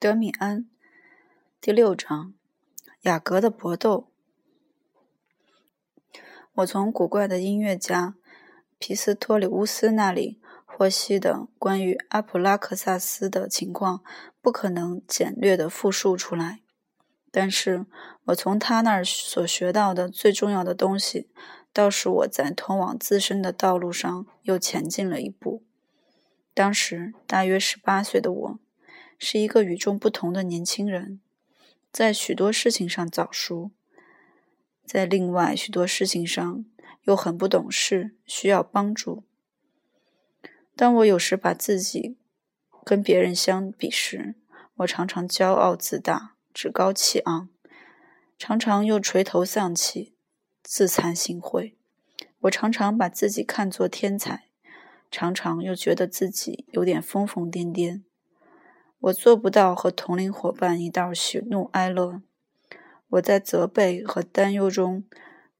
德米安，第六章，雅阁的搏斗。我从古怪的音乐家皮斯托里乌斯那里获悉的关于阿普拉克萨斯的情况，不可能简略的复述出来。但是我从他那儿所学到的最重要的东西，倒是我在通往自身的道路上又前进了一步。当时大约十八岁的我。是一个与众不同的年轻人，在许多事情上早熟，在另外许多事情上又很不懂事，需要帮助。当我有时把自己跟别人相比时，我常常骄傲自大、趾高气昂，常常又垂头丧气、自惭形秽。我常常把自己看作天才，常常又觉得自己有点疯疯癫癫。我做不到和同龄伙伴一道喜怒哀乐，我在责备和担忧中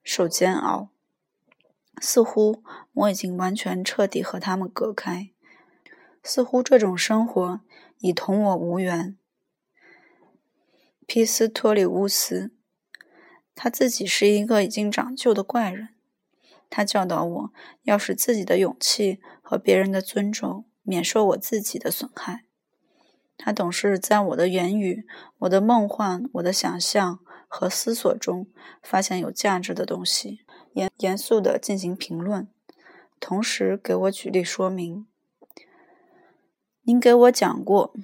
受煎熬，似乎我已经完全彻底和他们隔开，似乎这种生活已同我无缘。皮斯托里乌斯，他自己是一个已经长旧的怪人，他教导我要使自己的勇气和别人的尊重免受我自己的损害。他总是在我的言语、我的梦幻、我的想象和思索中发现有价值的东西，严严肃地进行评论，同时给我举例说明。您给我讲过，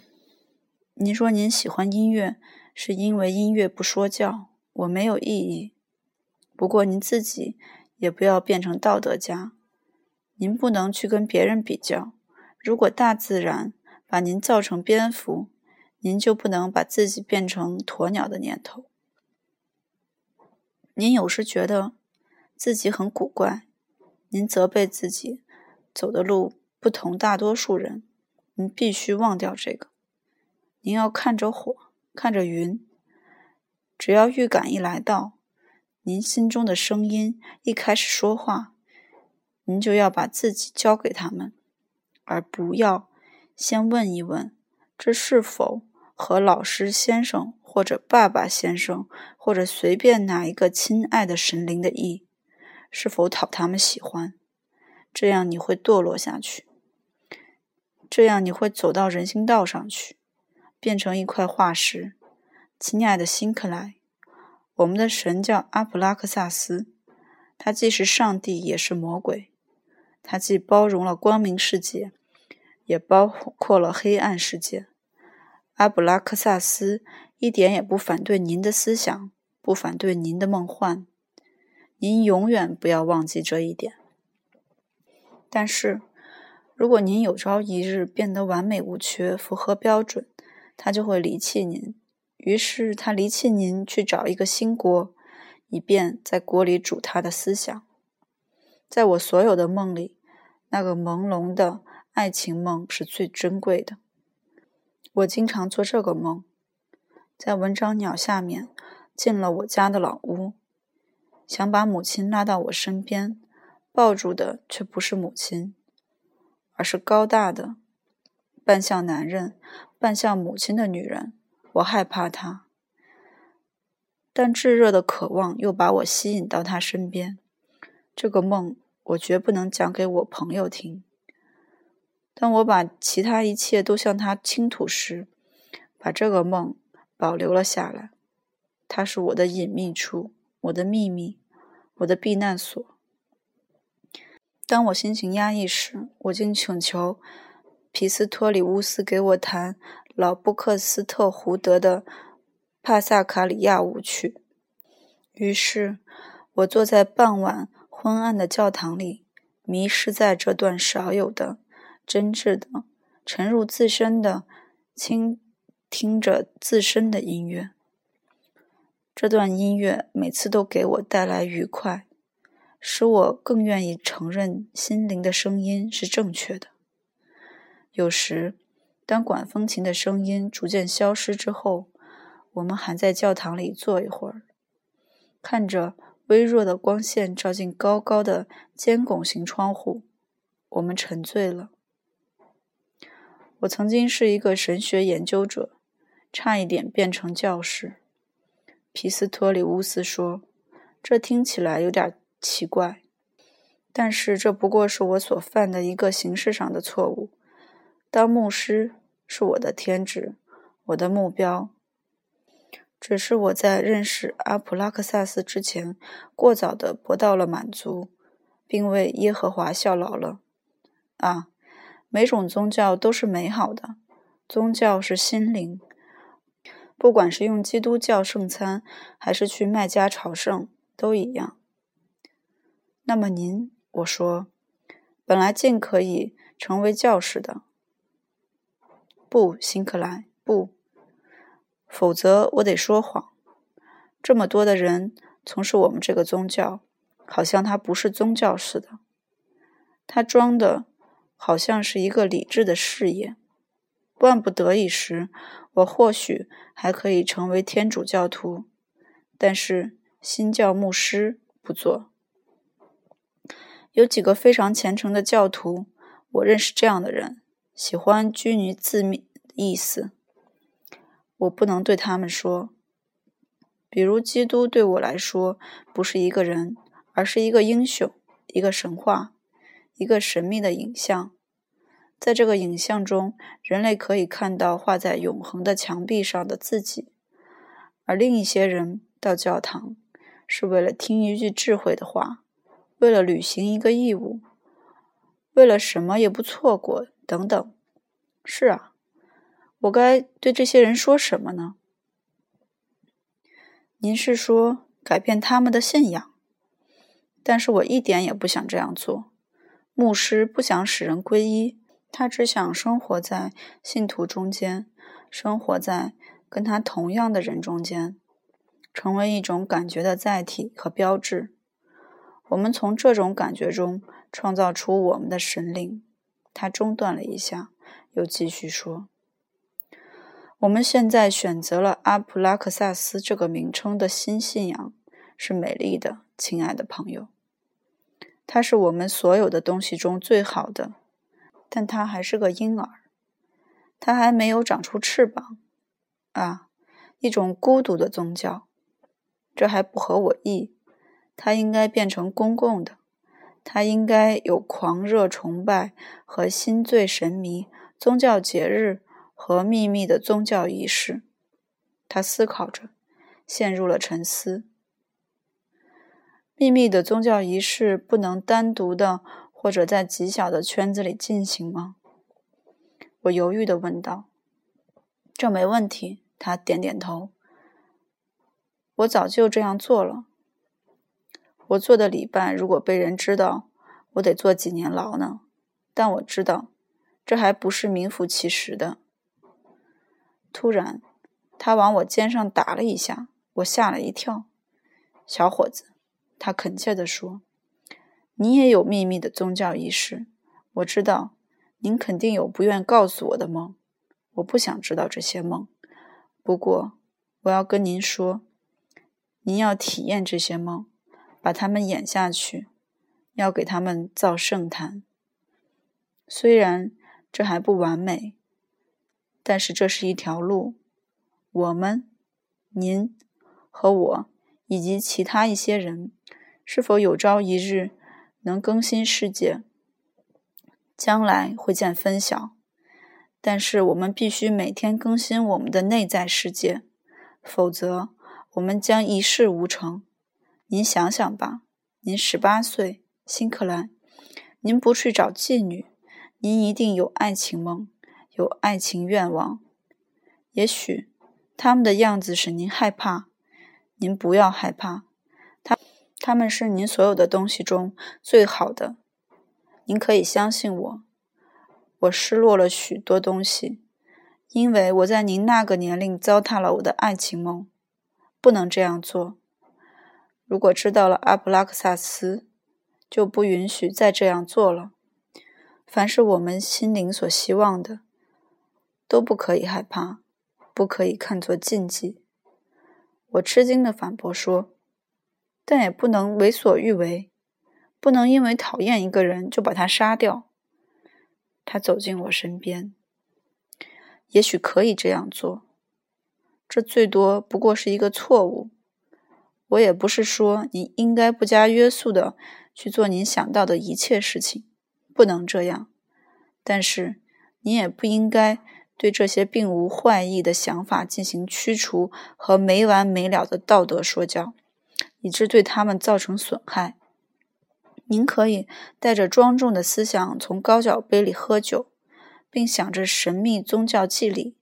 您说您喜欢音乐是因为音乐不说教，我没有异议。不过您自己也不要变成道德家，您不能去跟别人比较。如果大自然。把您造成蝙蝠，您就不能把自己变成鸵鸟的念头。您有时觉得自己很古怪，您责备自己走的路不同大多数人，您必须忘掉这个。您要看着火，看着云，只要预感一来到，您心中的声音一开始说话，您就要把自己交给他们，而不要。先问一问，这是否和老师先生或者爸爸先生或者随便哪一个亲爱的神灵的意，是否讨他们喜欢？这样你会堕落下去，这样你会走到人行道上去，变成一块化石。亲爱的辛克莱，我们的神叫阿普拉克萨斯，他既是上帝也是魔鬼，他既包容了光明世界。也包括了黑暗世界。阿布拉克萨斯一点也不反对您的思想，不反对您的梦幻。您永远不要忘记这一点。但是，如果您有朝一日变得完美无缺、符合标准，他就会离弃您。于是，他离弃您，去找一个新锅，以便在锅里煮他的思想。在我所有的梦里，那个朦胧的。爱情梦是最珍贵的。我经常做这个梦：在文章鸟下面进了我家的老屋，想把母亲拉到我身边，抱住的却不是母亲，而是高大的、半像男人、半像母亲的女人。我害怕她，但炙热的渴望又把我吸引到她身边。这个梦我绝不能讲给我朋友听。当我把其他一切都向他倾吐时，把这个梦保留了下来。它是我的隐秘处，我的秘密，我的避难所。当我心情压抑时，我竟请求皮斯托里乌斯给我弹老布克斯特胡德的帕萨卡里亚舞曲。于是，我坐在傍晚昏暗的教堂里，迷失在这段少有的。真挚的，沉入自身的，倾听着自身的音乐。这段音乐每次都给我带来愉快，使我更愿意承认心灵的声音是正确的。有时，当管风琴的声音逐渐消失之后，我们还在教堂里坐一会儿，看着微弱的光线照进高高的尖拱形窗户，我们沉醉了。我曾经是一个神学研究者，差一点变成教士。皮斯托里乌斯说：“这听起来有点奇怪，但是这不过是我所犯的一个形式上的错误。当牧师是我的天职，我的目标。只是我在认识阿普拉克萨斯之前，过早的博到了满足，并为耶和华效劳了。啊，每种宗教都是美好的，宗教是心灵。”不管是用基督教圣餐，还是去麦加朝圣，都一样。那么您，我说，本来尽可以成为教士的。不，辛克莱，不，否则我得说谎。这么多的人从事我们这个宗教，好像他不是宗教似的。他装的，好像是一个理智的事业。万不得已时。我或许还可以成为天主教徒，但是新教牧师不做。有几个非常虔诚的教徒，我认识这样的人，喜欢拘泥字面意思。我不能对他们说，比如基督对我来说不是一个人，而是一个英雄，一个神话，一个神秘的影像。在这个影像中，人类可以看到画在永恒的墙壁上的自己，而另一些人到教堂是为了听一句智慧的话，为了履行一个义务，为了什么也不错过等等。是啊，我该对这些人说什么呢？您是说改变他们的信仰？但是我一点也不想这样做。牧师不想使人皈依。他只想生活在信徒中间，生活在跟他同样的人中间，成为一种感觉的载体和标志。我们从这种感觉中创造出我们的神灵。他中断了一下，又继续说：“我们现在选择了阿普拉克萨斯这个名称的新信仰是美丽的，亲爱的朋友。它是我们所有的东西中最好的。”但它还是个婴儿，它还没有长出翅膀，啊，一种孤独的宗教，这还不合我意。他应该变成公共的，他应该有狂热崇拜和心醉神迷宗教节日和秘密的宗教仪式。他思考着，陷入了沉思。秘密的宗教仪式不能单独的。或者在极小的圈子里进行吗？我犹豫地问道。这没问题，他点点头。我早就这样做了。我做的礼拜，如果被人知道，我得坐几年牢呢。但我知道，这还不是名副其实的。突然，他往我肩上打了一下，我吓了一跳。小伙子，他恳切地说。你也有秘密的宗教仪式，我知道。您肯定有不愿告诉我的梦，我不想知道这些梦。不过，我要跟您说，您要体验这些梦，把它们演下去，要给他们造圣坛。虽然这还不完美，但是这是一条路。我们，您和我以及其他一些人，是否有朝一日？能更新世界，将来会见分晓。但是我们必须每天更新我们的内在世界，否则我们将一事无成。您想想吧，您十八岁，辛克兰，您不去找妓女，您一定有爱情梦，有爱情愿望。也许他们的样子使您害怕，您不要害怕。他他们是您所有的东西中最好的，您可以相信我。我失落了许多东西，因为我在您那个年龄糟蹋了我的爱情梦。不能这样做。如果知道了阿布拉克萨斯，就不允许再这样做了。凡是我们心灵所希望的，都不可以害怕，不可以看作禁忌。我吃惊地反驳说。但也不能为所欲为，不能因为讨厌一个人就把他杀掉。他走进我身边，也许可以这样做，这最多不过是一个错误。我也不是说你应该不加约束的去做您想到的一切事情，不能这样。但是你也不应该对这些并无坏意的想法进行驱除和没完没了的道德说教，以致对他们造成损害。您可以带着庄重的思想从高脚杯里喝酒，并想着神秘宗教祭礼，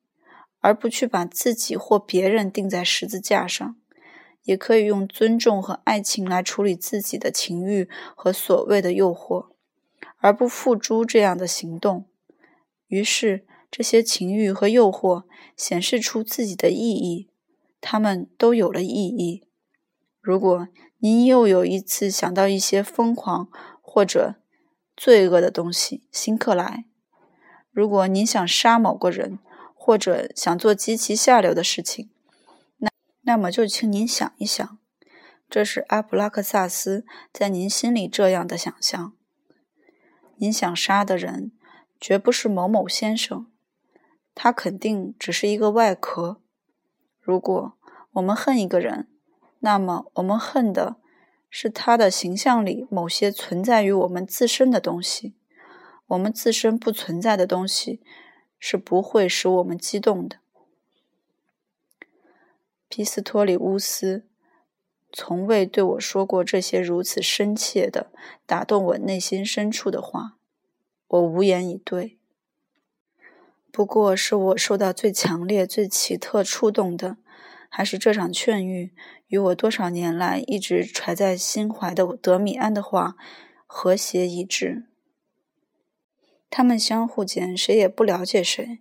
而不去把自己或别人钉在十字架上。也可以用尊重和爱情来处理自己的情欲和所谓的诱惑，而不付诸这样的行动。于是，这些情欲和诱惑显示出自己的意义，他们都有了意义。如果您又有一次想到一些疯狂或者罪恶的东西，辛克莱，如果您想杀某个人，或者想做极其下流的事情，那那么就请您想一想，这是阿普拉克萨斯在您心里这样的想象：您想杀的人绝不是某某先生，他肯定只是一个外壳。如果我们恨一个人，那么我们恨的是他的形象里某些存在于我们自身的东西。我们自身不存在的东西是不会使我们激动的。皮斯托里乌斯从未对我说过这些如此深切的、打动我内心深处的话，我无言以对。不过，是我受到最强烈、最奇特触动的，还是这场劝喻与我多少年来一直揣在心怀的德米安的话和谐一致。他们相互间谁也不了解谁，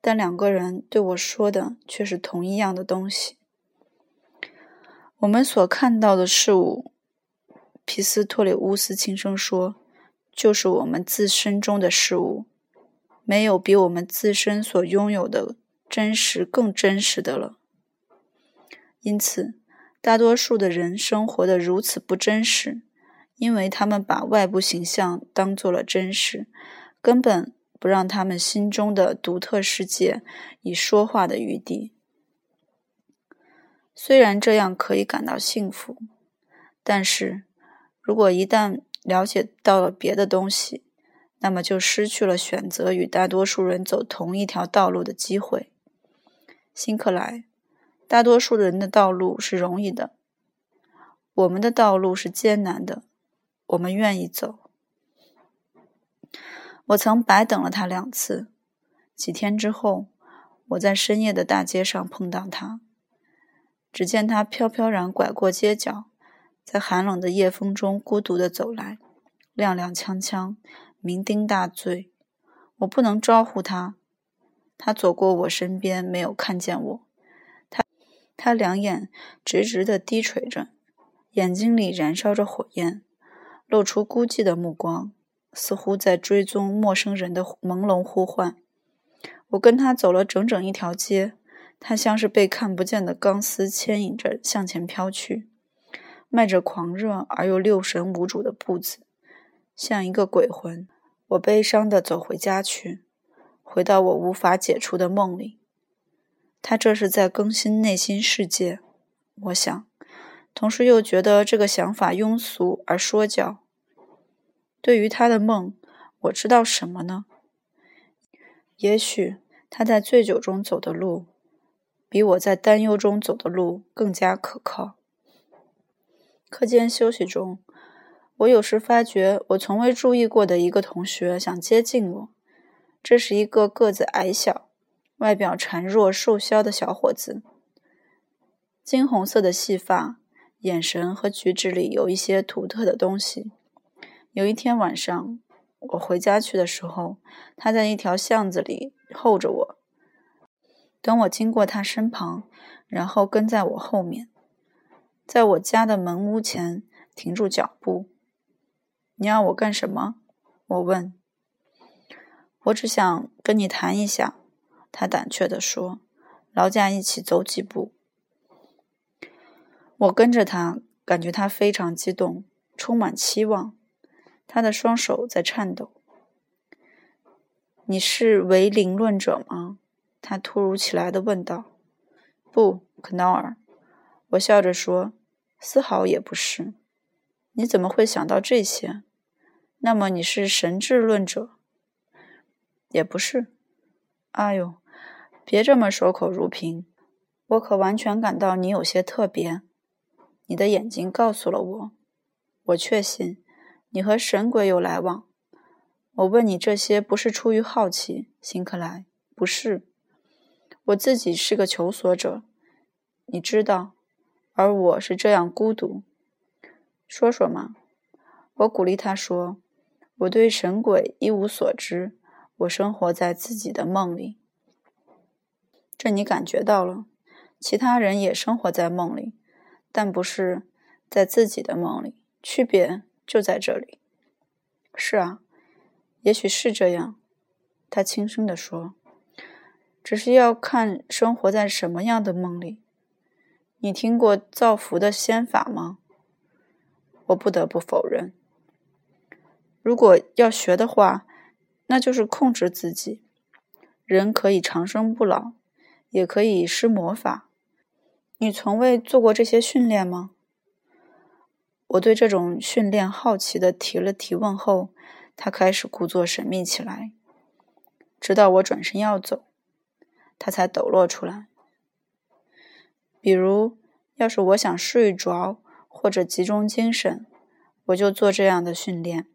但两个人对我说的却是同一样的东西。我们所看到的事物，皮斯托里乌斯轻声说：“就是我们自身中的事物，没有比我们自身所拥有的真实更真实的了。因此，大多数的人生活的如此不真实，因为他们把外部形象当做了真实，根本不让他们心中的独特世界以说话的余地。”虽然这样可以感到幸福，但是如果一旦了解到了别的东西，那么就失去了选择与大多数人走同一条道路的机会。辛克莱，大多数人的道路是容易的，我们的道路是艰难的，我们愿意走。我曾白等了他两次，几天之后，我在深夜的大街上碰到他。只见他飘飘然拐过街角，在寒冷的夜风中孤独的走来，踉踉跄跄，酩酊大醉。我不能招呼他，他走过我身边，没有看见我。他两眼直直地低垂着，眼睛里燃烧着火焰，露出孤寂的目光，似乎在追踪陌生人的朦胧呼唤。我跟他走了整整一条街。他像是被看不见的钢丝牵引着向前飘去，迈着狂热而又六神无主的步子，像一个鬼魂。我悲伤地走回家去，回到我无法解除的梦里。他这是在更新内心世界，我想，同时又觉得这个想法庸俗而说教。对于他的梦，我知道什么呢？也许他在醉酒中走的路。比我在担忧中走的路更加可靠。课间休息中，我有时发觉我从未注意过的一个同学想接近我。这是一个个子矮小、外表孱弱瘦削的小伙子，金红色的细发，眼神和举止里有一些独特的东西。有一天晚上，我回家去的时候，他在一条巷子里候着我。等我经过他身旁，然后跟在我后面，在我家的门屋前停住脚步。你要我干什么？我问。我只想跟你谈一下，他胆怯地说。劳驾一起走几步。我跟着他，感觉他非常激动，充满期望。他的双手在颤抖。你是唯灵论者吗？他突如其来的问道：“不，克劳尔，我笑着说，丝毫也不是。你怎么会想到这些？那么你是神智论者？也不是。哎呦，别这么守口如瓶。我可完全感到你有些特别。你的眼睛告诉了我，我确信你和神鬼有来往。我问你这些不是出于好奇，辛克莱，不是。我自己是个求索者，你知道，而我是这样孤独。说说嘛，我鼓励他说，我对神鬼一无所知，我生活在自己的梦里。这你感觉到了。其他人也生活在梦里，但不是在自己的梦里。区别就在这里。是啊，也许是这样。他轻声地说：“只是要看生活在什么样的梦里。你听过造福的仙法吗？”我不得不否认。如果要学的话，那就是控制自己。人可以长生不老，也可以施魔法。你从未做过这些训练吗？我对这种训练好奇的提了提问后，他开始故作神秘起来，直到我转身要走，他才抖落出来。比如，要是我想睡着或者集中精神，我就做这样的训练。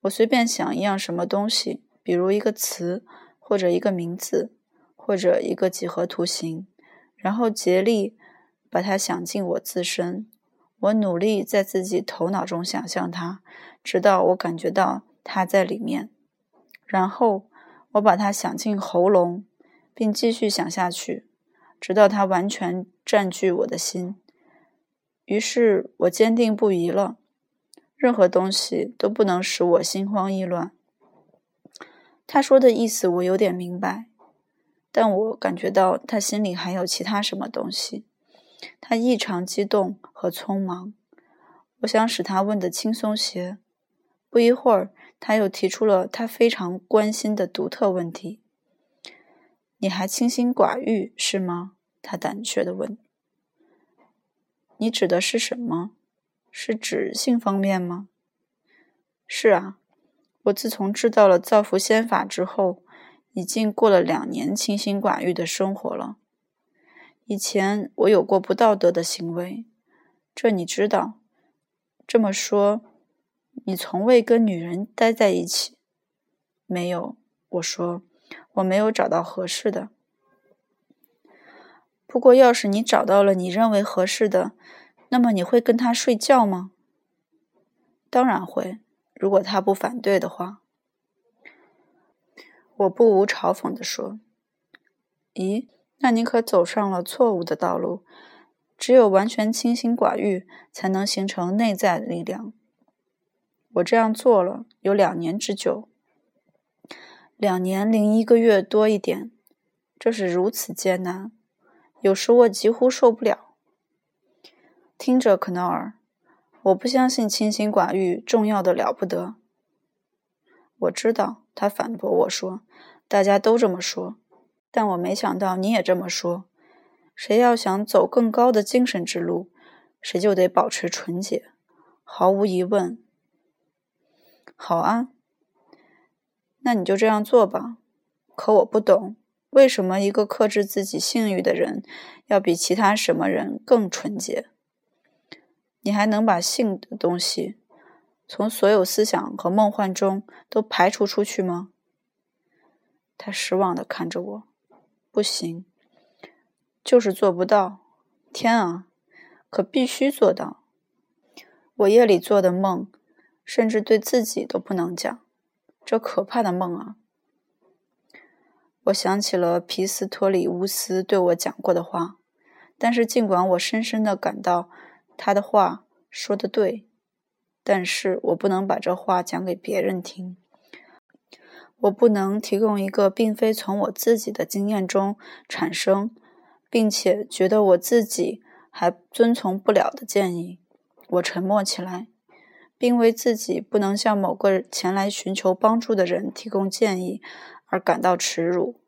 我随便想一样什么东西，比如一个词，或者一个名字，或者一个几何图形。然后竭力把它想进我自身，我努力在自己头脑中想象它，直到我感觉到它在里面。然后我把它想进喉咙，并继续想下去，直到它完全占据我的心。于是我坚定不移了，任何东西都不能使我心慌意乱。他说的意思我有点明白。但我感觉到他心里还有其他什么东西，他异常激动和匆忙。我想使他问得轻松些。不一会儿，他又提出了他非常关心的独特问题：“你还清心寡欲是吗？”他胆怯地问。“你指的是什么？是指性方面吗？”“是啊，我自从知道了造福仙法之后。”已经过了两年清心寡欲的生活了。以前我有过不道德的行为，这你知道。这么说，你从未跟女人待在一起？没有。我说，我没有找到合适的。不过，要是你找到了你认为合适的，那么你会跟他睡觉吗？当然会，如果他不反对的话。我不无嘲讽地说：“咦，那你可走上了错误的道路。只有完全清心寡欲，才能形成内在力量。我这样做了有两年之久，两年零一个月多一点。这是如此艰难，有时我几乎受不了。听着，可诺尔，我不相信清心寡欲重要的了不得。我知道。”他反驳我说：“大家都这么说，但我没想到你也这么说。谁要想走更高的精神之路，谁就得保持纯洁，毫无疑问。好啊，那你就这样做吧。可我不懂，为什么一个克制自己性欲的人，要比其他什么人更纯洁？你还能把性的东西？”从所有思想和梦幻中都排除出去吗？他失望地看着我。不行，就是做不到。天啊，可必须做到！我夜里做的梦，甚至对自己都不能讲。这可怕的梦啊！我想起了皮斯托里乌斯对我讲过的话，但是尽管我深深地感到他的话说的对。但是我不能把这话讲给别人听，我不能提供一个并非从我自己的经验中产生，并且觉得我自己还遵从不了的建议。我沉默起来，并为自己不能向某个前来寻求帮助的人提供建议而感到耻辱。